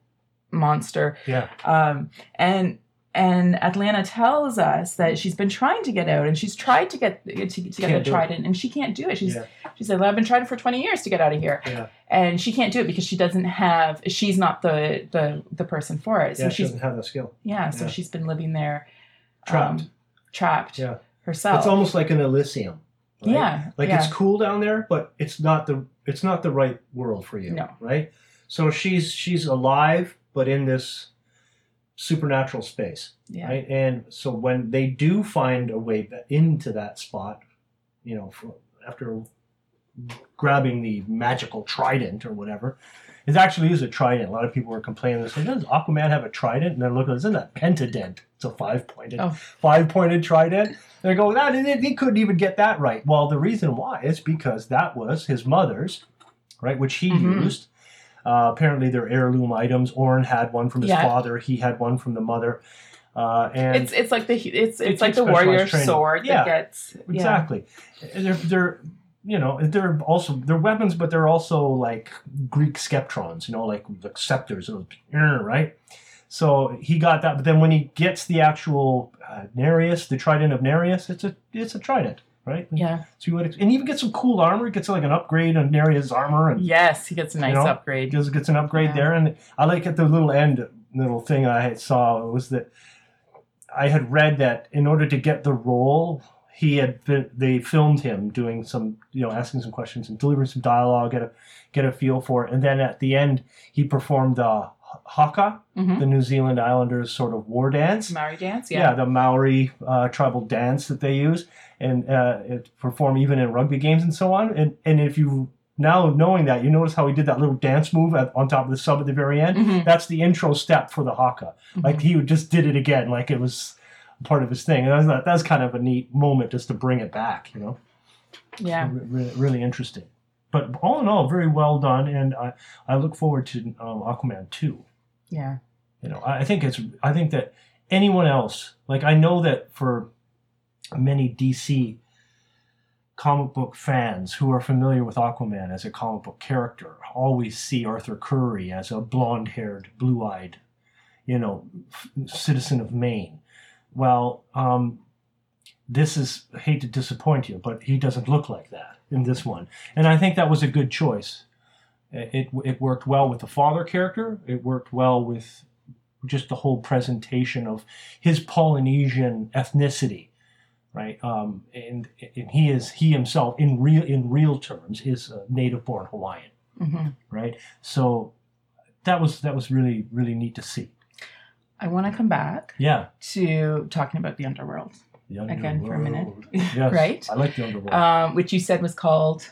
monster Yeah. um, and and Atlanna tells us that she's been trying to get out, and she's tried to get to, to get the trident, and she can't do it. She's Yeah. she said, well, "I've been trying for twenty years to get out of here." Yeah. and she can't do it because she doesn't have she's not the the the person for it so yeah, she doesn't have the skill. yeah so she's been living there Trapped. um, trapped Yeah. herself It's almost like an Elysium. right? yeah Like yeah. it's cool down there, but it's not the it's not the right world for you. No. Right? So she's she's alive, but in this supernatural space. yeah Right? And so when they do find a way ba- into that spot, you know, for, after grabbing the magical trident or whatever, it actually is a trident. A lot of people were complaining. They said, "Does Aquaman have a trident?" And then look, isn't that pentadent? It's a five pointed, Oh. five pointed trident. They go, that and he couldn't even get that right. Well, the reason why is because that was his mother's, right, which he Mhm. used. Uh, apparently, they're heirloom items. Orin had one from his Yeah. father. He had one from the mother. Uh, and it's it's like the it's It it's like the warrior training. sword Yeah. that gets yeah. Exactly. They're they're you know they're also they're weapons, but they're also like Greek skeptrons. You know, like the scepters, right? So he got that, but then when he gets the actual uh, Nereus, the trident of Nereus, it's a it's a trident, right? yeah So you would, and even get some cool armor. It gets like an upgrade on Nereus' armor, and yes he gets a nice know, upgrade gets, gets an upgrade Yeah. there. And I like at the little end little thing I saw was that I had read that in order to get the role, he had been, they filmed him doing some you know asking some questions and delivering some dialogue, get a get a feel for it, and then at the end he performed the haka, Mhm. the New Zealand Islanders sort of war dance. Maori dance Yeah, yeah, the Maori uh, tribal dance that they use and uh, it perform even in rugby games and so on. And and if you now knowing that, you notice how he did that little dance move at, on top of the sub at the very end. Mhm. That's the intro step for the haka. Like he just did it again, like it was part of his thing. And that's kind of a neat moment just to bring it back. You know, yeah Re- re- really interesting. But all in all, very well done, and I I look forward to um, Aquaman two. yeah You know, I I think it's I think that anyone else, like I know that for many DC comic book fans who are familiar with Aquaman as a comic book character, always see Arthur Curry as a blonde-haired, blue-eyed, you know, f- citizen of Maine. Well, um, this is I hate to disappoint you, but he doesn't look like that in this one, and I think that was a good choice. It, it, worked well with the father character. It worked well with just the whole presentation of his Polynesian ethnicity, right? Um, and and he is he himself in real in real terms is a native-born Hawaiian, hmm right? So that was that was really really neat to see. i want to come back Yeah, to talking about the underworld Again for a minute. [laughs] Yes, Right? I like the underworld. um, which you said was called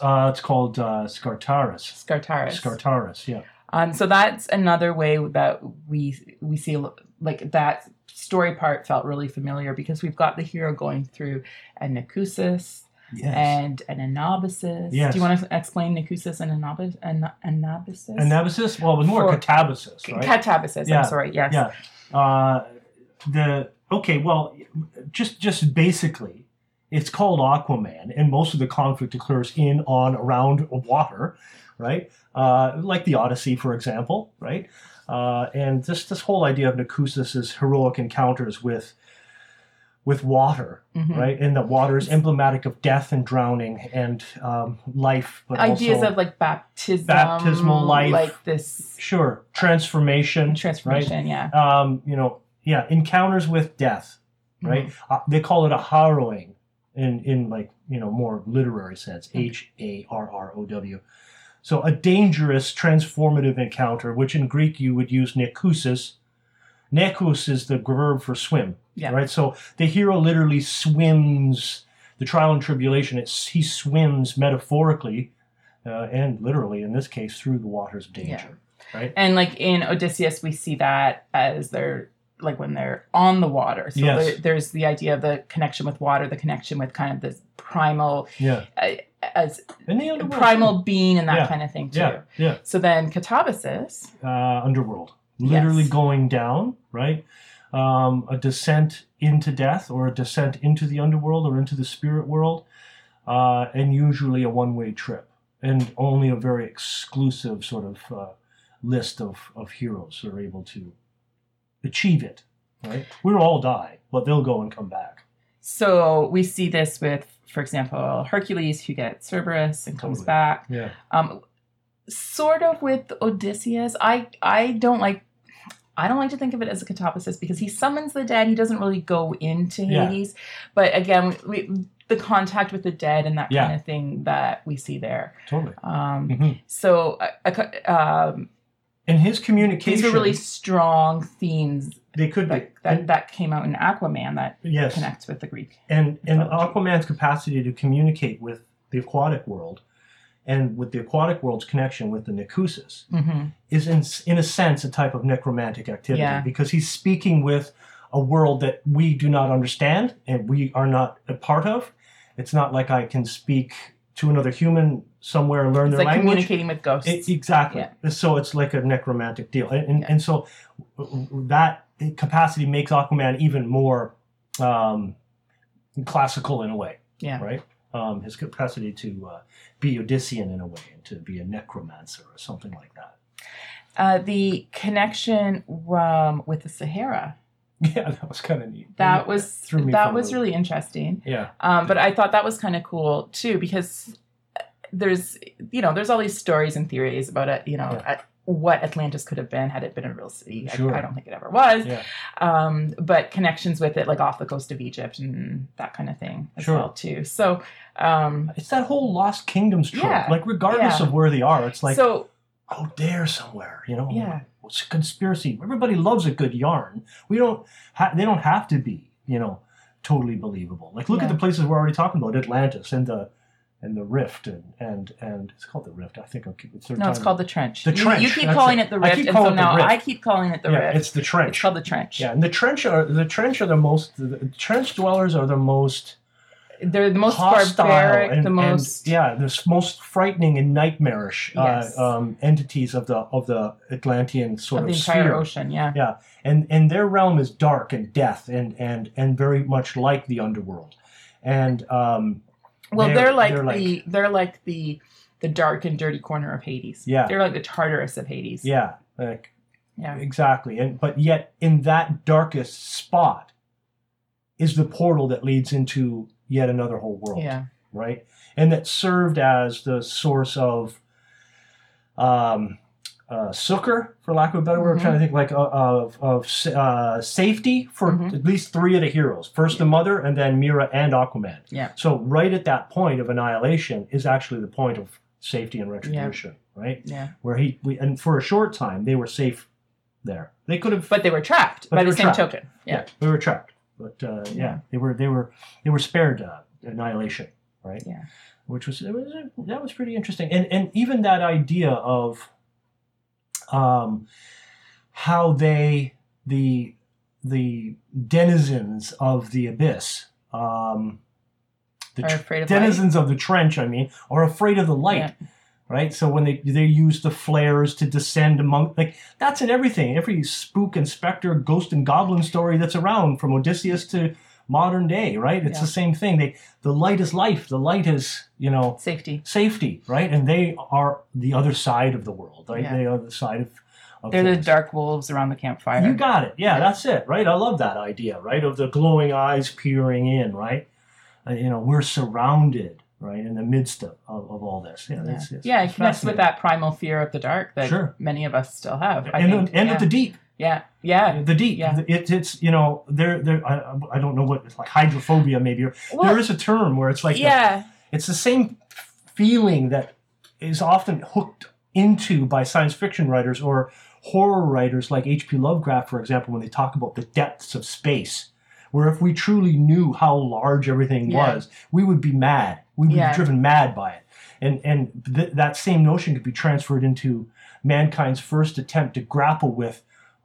uh, it's called uh, Skartaris. Skartaris. Skartaris, yeah. Um, so that's another way that we we see like that story part felt really familiar because we've got the hero going through a Nakusis Yes. and an Anabasis. Yes. Do you want to explain Nakusis and an, Anabasis? Anabasis? Well, it was more For- catabasis, right? Catabasis. Yeah. I'm sorry. Yes. Yeah. Uh, the okay, well, just just basically, it's called Aquaman, and most of the conflict occurs in, on, around water, right? Uh, like the Odyssey, for example, right? Uh, and this this whole idea of Nakusis' heroic encounters with with water, Mhm. right? And the water is emblematic of death and drowning and um, life, but Ideas of like baptism, Baptismal life. like this sure transformation, transformation. Yeah. um, you know, yeah, encounters with death, right? Mm-hmm. Uh, they call it a harrowing in in like you know more literary sense, Mm. H A R R O W. So a dangerous transformative encounter, which in Greek you would use nekusis. Nekus is the verb for swim, Yeah. right? So the hero literally swims the trial and tribulation. It's he swims metaphorically uh, and literally in this case through the waters of danger, yeah. right? And like in Odysseus, we see that as they're like when they're on the water. So Yes. there- there's the idea of the connection with water, the connection with kind of this primal, Yeah, uh, as primal being and that Yeah. kind of thing too. Yeah, yeah. So then Catabasis, uh, underworld, literally Yes. going down, right? Um, a descent into death, or a descent into the underworld, or into the spirit world, uh, and usually a one-way trip, and only a very exclusive sort of uh, list of of heroes are able to achieve it. right? We'll all die, but they'll go and come back. So we see this with, for example, Hercules, who gets Cerberus and comes Totally. back. Yeah. Um, sort of with Odysseus. I I don't like. I don't like to think of it as a catabasis because he summons the dead. He doesn't really go into Yeah. Hades. But again, we, the contact with the dead and that Yeah. kind of thing that we see there. Totally. Um, hmm so uh, uh, um, And his communication, these are really strong themes they could be. that, that, that came out in Aquaman that yes. connects with the Greek. and and. Aquaman's capacity to communicate with the aquatic world, and with the aquatic world's connection with the Nicusis, hmm is in in a sense a type of necromantic activity Yeah. because he's speaking with a world that we do not understand and we are not a part of. It's not like I can speak to another human somewhere and learn It's their like language. communicating with ghosts. It, exactly. So it's like a necromantic deal, and and, Yeah. and so that capacity makes Aquaman even more um, classical in a way, yeah. right? Um, his capacity to uh, be Odyssean in a way, and to be a necromancer or something like that. Uh, the connection um, with the Sahara [laughs] Yeah, that was kind of neat. that was threw me for that was really interesting. yeah, Um, but I thought that was kind of cool too because there's you know there's all these stories and theories about it you know Yeah. at what Atlantis could have been had it been a real city. I- Sure. I, don't think it ever was. yeah, Um, but connections with it like off the coast of Egypt and that kind of thing as Sure. well too. So um, it's that whole lost kingdoms trope. Yeah, Like regardless yeah. of where they are, it's like so oh, there somewhere, you know. yeah it's a conspiracy. Everybody loves a good yarn. We don't. Ha- they don't have to be, you know, totally believable. Like look at the places we're already talking about: Atlantis and the and the Rift and and and it's called the Rift. I think I'm keeping third no it's called the trench. The You- trench, You, keep that's calling it. it, the rift, and so now. I keep calling it the yeah, rift. it's the trench. It's called the trench. yeah, and the trench are the trench are the most. The, the trench dwellers are the most They're the most hostile barbaric, and, the and, most yeah, the most frightening and nightmarish Yes. uh, um, entities of the of the Atlantean sort of of, the entire sphere. ocean. Yeah. Yeah, and and their realm is dark and death and and and very much like the underworld, and um, Well, They're- they're, like they're like- the they're like the the dark and dirty corner of Hades. Yeah. They're like the Tartarus of Hades. yeah, like Yeah. exactly, and but yet in that darkest spot is the portal that leads into yet another whole world. Yeah. right? And that served as the source of um, uh, succor, for lack of a better word. I'm Mhm. trying to think like uh, of of uh, safety for Mhm. at least three of the heroes. First the mother, and then Mera and Aquaman. Yeah. So right at that point of annihilation is actually the point of safety and retribution, right? Yeah. Where he we, and for a short time they were safe there. They could have But they were trapped by the same trapped. token. Yeah. they were trapped. But uh, yeah. Yeah. they were they were they were spared uh, annihilation, right? Yeah. Which was it was that was pretty interesting, and and even that idea of um, how they the the denizens of the abyss. Um, the Are tr- afraid of denizens of the trench, I mean, are afraid of the light Yeah. right? So when they they use the flares to descend among like that's in everything. Every spook and specter, ghost and goblin story that's around from Odysseus to modern day, right? It's Yeah. the same thing. They the light is life. The light is you know Safety. safety, right? And they are the other side of the world, right? Yeah. They are the side of. They're the dark wolves around the campfire. You got it. Yeah, that's it, right? I love that idea, right? Of the glowing eyes peering in, right? Uh, you know, we're surrounded, right, in the midst of, of, of all this. Yeah, yeah, it's, it's, yeah it connects with that primal fear of the dark that Sure. many of us still have. I and think. the, and yeah. of the deep, yeah, yeah. the deep. Yeah. It, it's you know there there I, I don't know what it's like hydrophobia maybe. Or, Well, there is a term where it's like the- yeah, it's the same feeling that is often hooked into by science fiction writers or horror writers like H.P. Lovecraft, for example, when they talk about the depths of space. Where if we truly knew how large everything Yeah. was, we would be mad. We would Yeah. be driven mad by it. And and th- that same notion could be transferred into mankind's first attempt to grapple with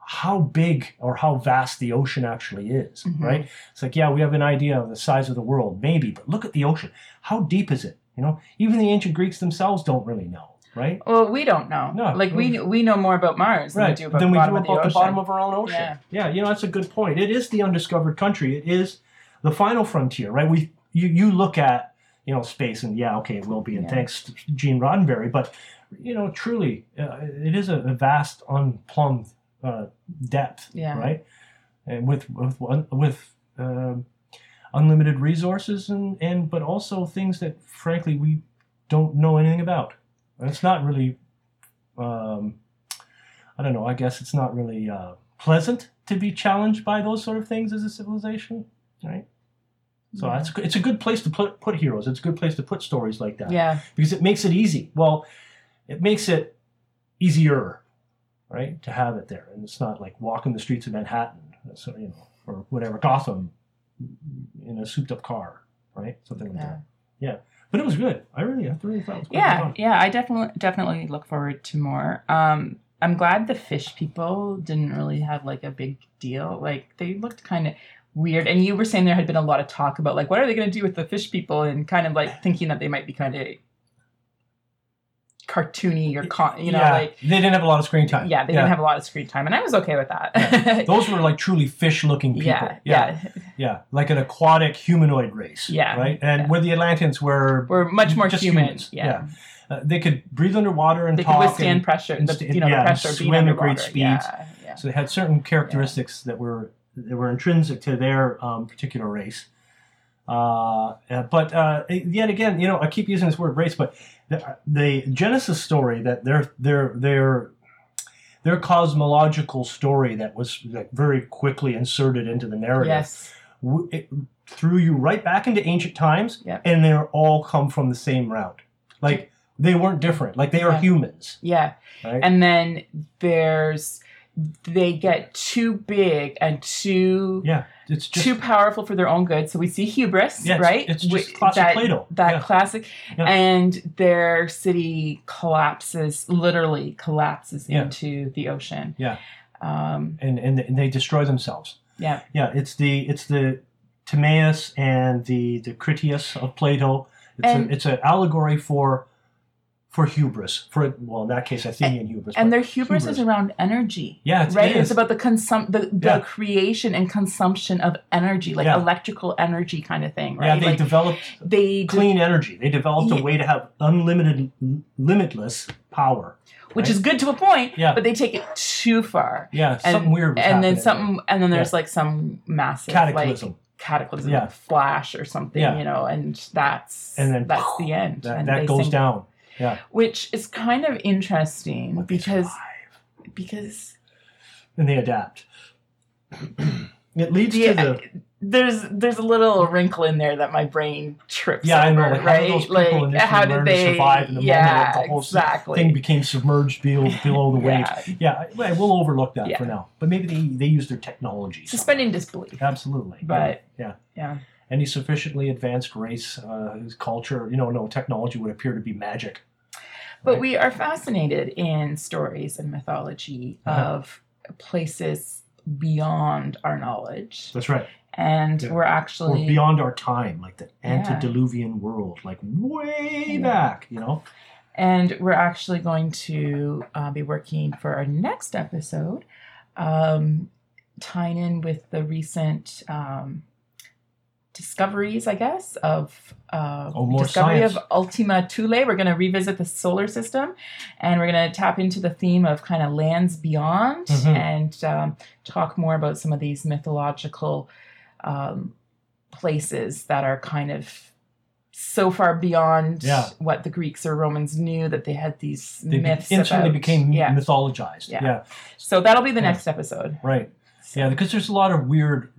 how big or how vast the ocean actually is, Mhm. right? It's like, yeah, we have an idea of the size of the world, maybe, but look at the ocean. How deep is it? You know, even the ancient Greeks themselves don't really know, right? Well, we don't know. No. like we we know more about Mars than we do about the we bottom do of the the, bottom of our own ocean. Yeah. yeah, you know, that's a good point. It is the undiscovered country. It is the final frontier, right? We you you look at you know space and yeah, okay, it will be, and Yeah. thanks to Gene Roddenberry, but you know, truly, uh, it is a, a vast, unplumbed uh, depth, Yeah. right? and with with with um unlimited resources and and but also things that frankly we don't know anything about. It's not really, um, I don't know. I guess it's not really uh, pleasant to be challenged by those sort of things as a civilization, right? So that's it's a good place to put put heroes. It's a good place to put stories like that yeah, because it makes it easy. Well, it makes it easier, right, to have it there, and it's not like walking the streets of Manhattan, so you know, or whatever Gotham in a souped-up car, right, something like yeah. that. Yeah, but it was good. I really, I really thought it was Yeah, fun. yeah, I definitely definitely look forward to more. Um, I'm glad the fish people didn't really have like a big deal. Like they looked kind of weird, and you were saying there had been a lot of talk about like what are they going to do with the fish people, and kind of like thinking that they might be kind of cartoony or con- you know yeah, like they didn't have a lot of screen time. yeah they didn't have a lot of screen time, and I was okay with that. [laughs] Those were like truly fish-looking people. yeah, yeah, yeah, yeah, like an aquatic humanoid race. Yeah, right. And yeah. where the Atlanteans were, we're much more Just human. humans, Yeah. uh, they could breathe underwater and They could withstand and, pressure, and the, you know, yeah, the pressure being swim at great speeds. Yeah, yeah. So they had certain characteristics that were that were intrinsic to their um, particular race. Uh, uh, but uh, yet again, you know, I keep using this word race, but the, the Genesis story that their their their their cosmological story that was like very quickly inserted into the narrative Yes. w- it threw you right back into ancient times, Yep. and they all come from the same route. Like they weren't different. Like they are Yeah. humans, Yeah. right? and then there's they get too big and too yeah, it's just too powerful for their own good so we see hubris Yeah, it's- right it's just classic that, Plato. that Yeah. classic Yeah. and their city collapses literally collapses into the ocean Yeah. um and, and and they destroy themselves. yeah Yeah, it's the it's the Timaeus and the the Critias of Plato. It's And- a, it's an allegory for for hubris. For well, in that case, Athenian hubris. and their hubris, hubris. is around energy yeah, it's, right it it's about the consum the, the Yeah. creation and consumption of energy like Yeah. electrical energy kind of thing right yeah, they like developed they de- clean energy. They developed a way to have unlimited, limitless power. which right? is good to a point Yeah. but they take it too far Yeah, and, something weird. And then something and then there's like some massive cataclysm. like cataclysm Yeah. flash or something Yeah. you know and that's And then that's the end that and that goes sing- down. which is kind of interesting But because because and they adapt. [clears throat] it leads the, to the there's there's a little wrinkle in there that my brain trips Yeah, I know, over, like, how did right those people like how did they survive in the moment yeah of the whole exactly thing became submerged below, [laughs] below the waves. yeah. Yeah, we'll overlook that Yeah. for now. But maybe they, they use their technology. suspending disbelief Absolutely. but yeah. yeah Any sufficiently advanced race, uh, whose culture, you know, no technology would appear to be magic. But Right? we are fascinated in stories and mythology Uh-huh. of places beyond our knowledge. That's right. And Yeah. we're Or actually beyond our time, like the Yeah. antediluvian world, like way Yeah. back, you know? and we're actually going to uh, be working for our next episode, um, tying in with the recent um, discoveries, I guess, of uh, Oh, discovery science. of Ultima Thule. We're going to revisit the solar system, and we're going to tap into the theme of kind of lands beyond, Mhm. and um, talk more about some of these mythological um, places that are kind of so far beyond Yeah. what the Greeks or Romans knew that they had these They be- myths instantly about. became yeah. mythologized. Yeah. yeah. So that'll be the next episode. Right. So- Yeah, because there's a lot of weird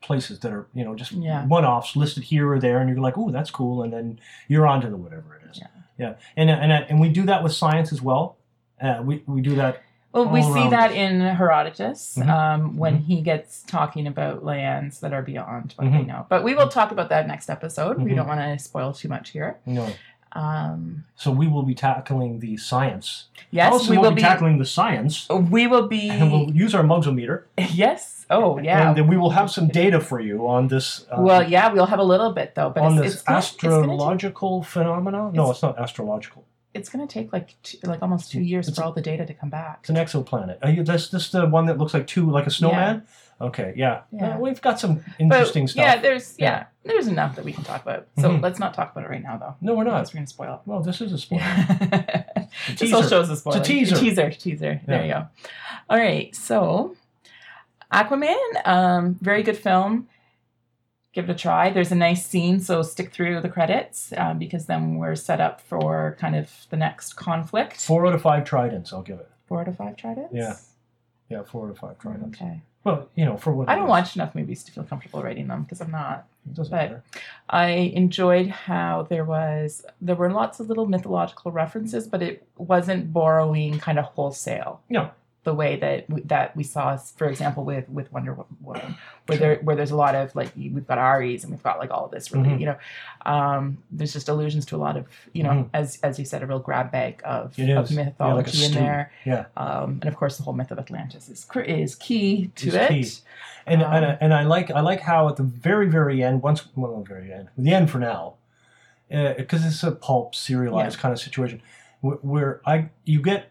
places that are, you know, just Yeah. one-offs listed here or there, and you're like, "Oh, that's cool," and then you're onto the whatever it is. Yeah. yeah. And and and we do that with science as well. Uh, we we do that. Well, we see that us. in Herodotus Mhm. um, when Mhm. he gets talking about lands that are beyond what they Mhm. know. But we will talk about that next episode. We Mhm. don't want to spoil too much here. Know, Um, so we will be tackling the science. yes, also, we we'll will be be. tackling the science, we will be. and we'll use our mugsometer. [laughs] yes. Oh, yeah. And then we will have some data for you on this. Uh, well, yeah, we'll have a little bit though, but on it's, this it's, gonna, it's, gonna astrological phenomena. No, It's- it's not astrological. It's gonna take like two, like almost two years It's for a- all the data to come back. It's an exoplanet. Are you this this the one that looks like two like a snowman? Okay, yeah. Yeah. Uh, we've got some But interesting stuff. yeah, there's yeah. Yeah. there's enough that we can talk about. So Mhm. let's not talk about it right now though. no, we're not. We're gonna spoil it. Well, this is a [laughs] spoiler. it. A this all shows a spoiler. teaser. Teaser. Teaser. There you go. All right. So Aquaman, um, very good film. Give it a try. There's a nice scene, so stick through the credits um, because then we're set up for kind of the next conflict. Four out of five tridents, I'll give it. Four out of five tridents. Yeah. Yeah, four out of five tridents. Okay. Well, you know, for what I don't is, watch enough movies to feel comfortable rating them because I'm not. It doesn't but- matter. I enjoyed how there was there were lots of little mythological references, but it wasn't borrowing kind of wholesale. Yeah. The way that we, that we saw, for example, with with Wonder Woman, where there where there's a lot of like we've got Ares and we've got like all of this really, Mhm. you know, um, there's just allusions to a lot of you know, Mhm. as as you said, a real grab bag of, of is. Yeah, like mythology in stew. there, Yeah. um, and of course the whole myth of Atlantis is is key to Is it. key. And, and, Um, and I like I like how at the very very end once well the very end the end for now because it's a pulp serialized kind of situation where, where I you get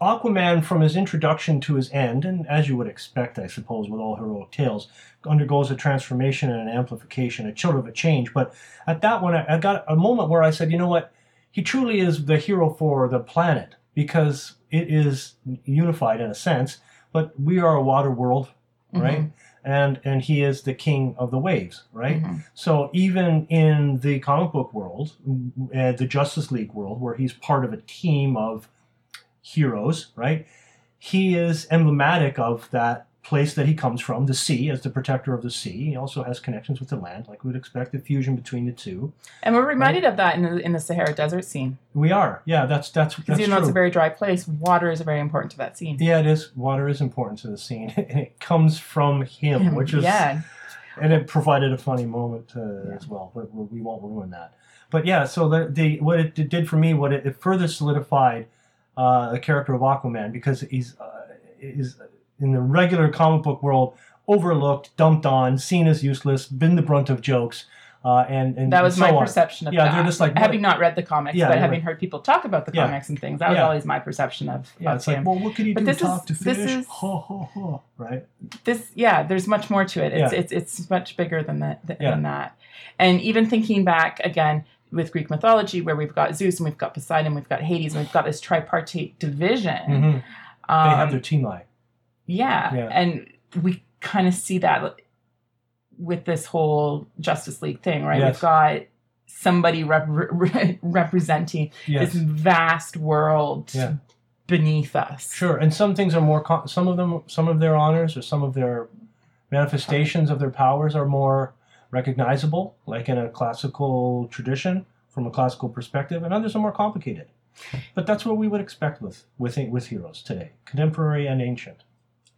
Aquaman from his introduction to his end and as you would expect I suppose with all heroic tales undergoes a transformation and an amplification a sort of a change but at that one I, I got a moment where I said you know what he truly is the hero for the planet because it is unified in a sense but we are a water world right? Mhm, And and he is the king of the waves, right? mhm. So even in the comic book world, uh, the Justice League world, where he's part of a team of heroes, right? He is emblematic of that place that he comes from, the sea, as the protector of the sea. He also has connections with the land, like we would expect, the fusion between the two. And we're reminded of that in the in the Sahara Desert scene. We are, yeah. That's that's Because even though it's a very dry place, water is very important to that scene. Yeah, it is. Water is important to the scene, [laughs] and it comes from him, which is yeah, and it provided a funny moment uh, Yeah. as well. But we won't ruin that. But yeah, so the, the what it did for me, what it, it further solidified uh, the character of Aquaman because he's uh, is in the regular comic book world overlooked, dumped on, seen as useless, been the brunt of jokes, uh, and and that was so my on. perception of Yeah, that. they're just like, having not read the comics, Yeah, but having right. heard people talk about the Yeah. comics and things. That was Yeah. always my perception of, Yeah, of it's like, well, what could he But do? this is- Talk to this is- Ho ho ho! Right? this, yeah, there's much more to it. It's it's it's much bigger than that than that. And even thinking back again with Greek mythology, where we've got Zeus and we've got Poseidon, we've got Hades, and we've got this tripartite division. Mhm. They Um, have their team eye. Yeah. Yeah. And we kind of see that with this whole Justice League thing, right? Yes. We've got somebody rep- re- representing Yes. this vast world Yeah. beneath us. Sure, and some things are more. Con- some of them, some of their honors or some of their manifestations of their powers are more recognizable, like in a classical tradition from a classical perspective, and others are more complicated. But that's what we would expect with with with heroes today, contemporary and ancient.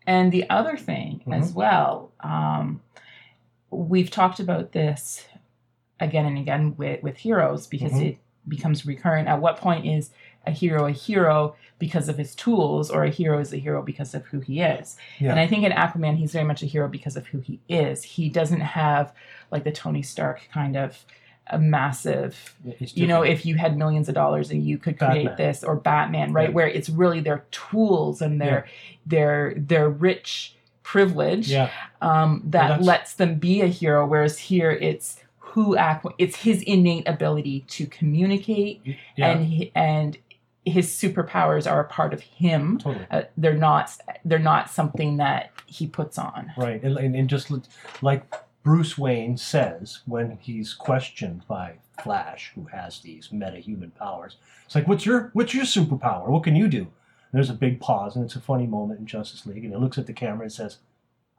And the other thing as Mhm. well, um, we've talked about this again and again with, with heroes because Mhm. it becomes recurrent. At what point is a hero a hero because of his tools, or a hero is a hero because of who he is? Yeah. And I think in Aquaman, he's very much a hero because of who he is. He doesn't have like the Tony Stark kind of a massive you know, if you had millions of dollars and you could create Batman. this, or Batman, right, Yeah. where it's really their tools and their their their rich privilege um, that lets them be a hero. Whereas here, it's who Aqu- it's his innate ability to communicate, and and his superpowers are a part of him. totally. Uh, they're not they're not something that he puts on. Right, and, and, and just like Bruce Wayne says when he's questioned by Flash, who has these meta-human powers, it's like, "What's your what's your superpower? What can you do?" And there's a big pause, and it's a funny moment in Justice League, and he looks at the camera and says,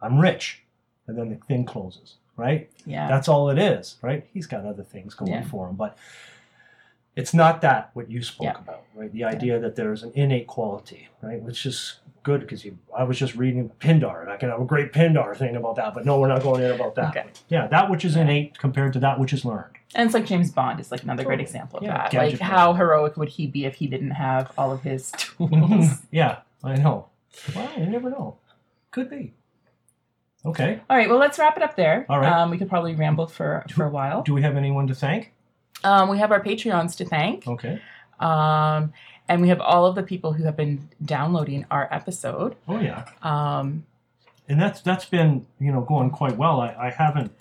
"I'm rich," and then the thing closes. Right, Yeah, that's all it is. Right, he's got other things going Yeah. for him, but it's not that what you spoke Yeah. about, right? The idea that there's an innate quality, right? Which is good because you. I was just reading Pindar, and I can have a great Pindar thing about that, but no, we're not going in about that. Okay. Yeah, that which is innate compared to that which is learned. and it's like James Bond is like another great example of Yeah, that. gadget Like how heroic would he be if he didn't have all of his [laughs] tools? yeah, I know. Well, you never know. Could be. Okay. All right, well, let's wrap it up there. All right. Um, we could probably ramble for, for a while. Do we have anyone to thank? Um, we have our Patreons to thank. Okay. Um, and we have all of the people who have been downloading our episode. Oh yeah. Um, and that's that's been you know going quite well. I, I haven't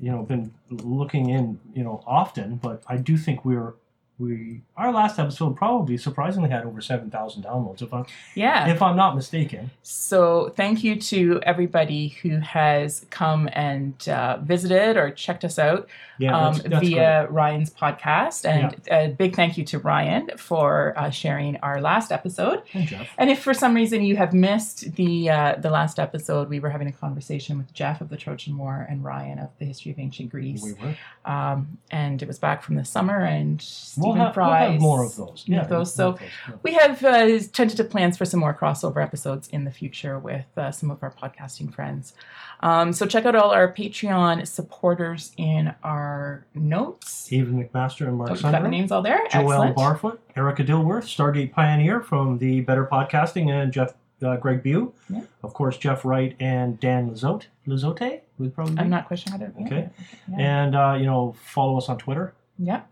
you know been looking in you know often, but I do think we're we our last episode probably surprisingly had over seven thousand downloads, if I'm Yeah. if I'm not mistaken. So thank you to everybody who has come and uh, visited or checked us out Yeah, um, that's, that's via Ryan's podcast. And a big thank you to Ryan for uh, sharing our last episode. And Jeff. And if for some reason you have missed the uh, the last episode, we were having a conversation with Jeff of the Trojan War and Ryan of the History of Ancient Greece. We were. Um, and it was back from the summer, and We'll have, we'll have more of those. Yeah, of those. So yeah. we have uh, tentative plans for some more crossover episodes in the future with uh, some of our podcasting friends. Um, so check out all our Patreon supporters in our notes. Stephen McMaster and Mark Oh, you've got the names all there. Joelle. Barfoot, Erika Dilworth, Stargate Pioneer from the Better Podcasting, and Jeff uh, Greg Beu. Yeah. Of course, Jeff Wright and Dan Lizotte. Lizotte would probably be. I'm not questioning how to. Okay. Yeah. And uh, you know, follow us on Twitter. Yeah.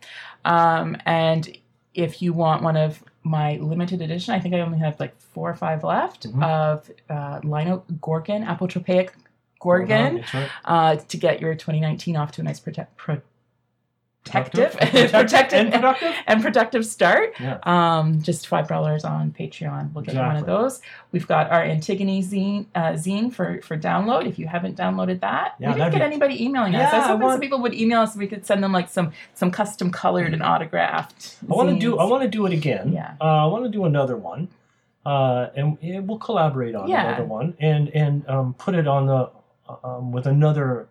Um, and if you want one of my limited edition, I think I only have like four or five left Mhm. of uh, Lino Gorgon, apotropaic Gorgon, right. uh, to get your 2019 off to a nice protect, protective, Productive. [laughs] protective, and productive. [laughs] and productive start. Yeah. Um, just five dollars on Patreon. We'll get you one of those. We've got our Antigone zine, uh, zine for for download. If you haven't downloaded that, Yeah, we didn't get be- anybody emailing us. Yeah, I was I hoping want- some people would email us. We could send them like some some custom colored and autographed. I want to do. I want to do it again. Yeah. Uh, I want to do another one, uh, and yeah, we'll collaborate on Yeah. another one, and and um, put it on the um, with another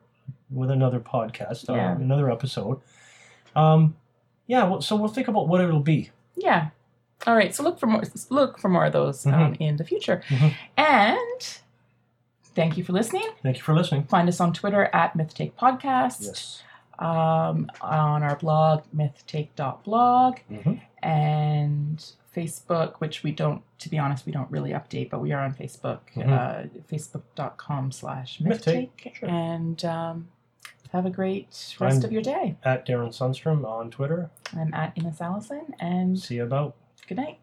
with another podcast, uh, Yeah. another episode. Um, yeah. Well, so we'll think about what it'll be. Yeah. All right. So look for more. Look for more of those Mm-hmm. um, in the future. Mhm. And thank you for listening. Thank you for listening. Find us on Twitter at MythTake Podcast. Yes. um, on our blog, mythtake.blog, Mhm. and Facebook, which we don't, to be honest, we don't really update, but we are on Facebook, Mhm. uh, facebook.com slash Mythtake, mythtake. sure. And um, have a great rest I'm- of your day. At Darrin Sunstrum on Twitter. I'm at Innes Alison, and See you about. good night.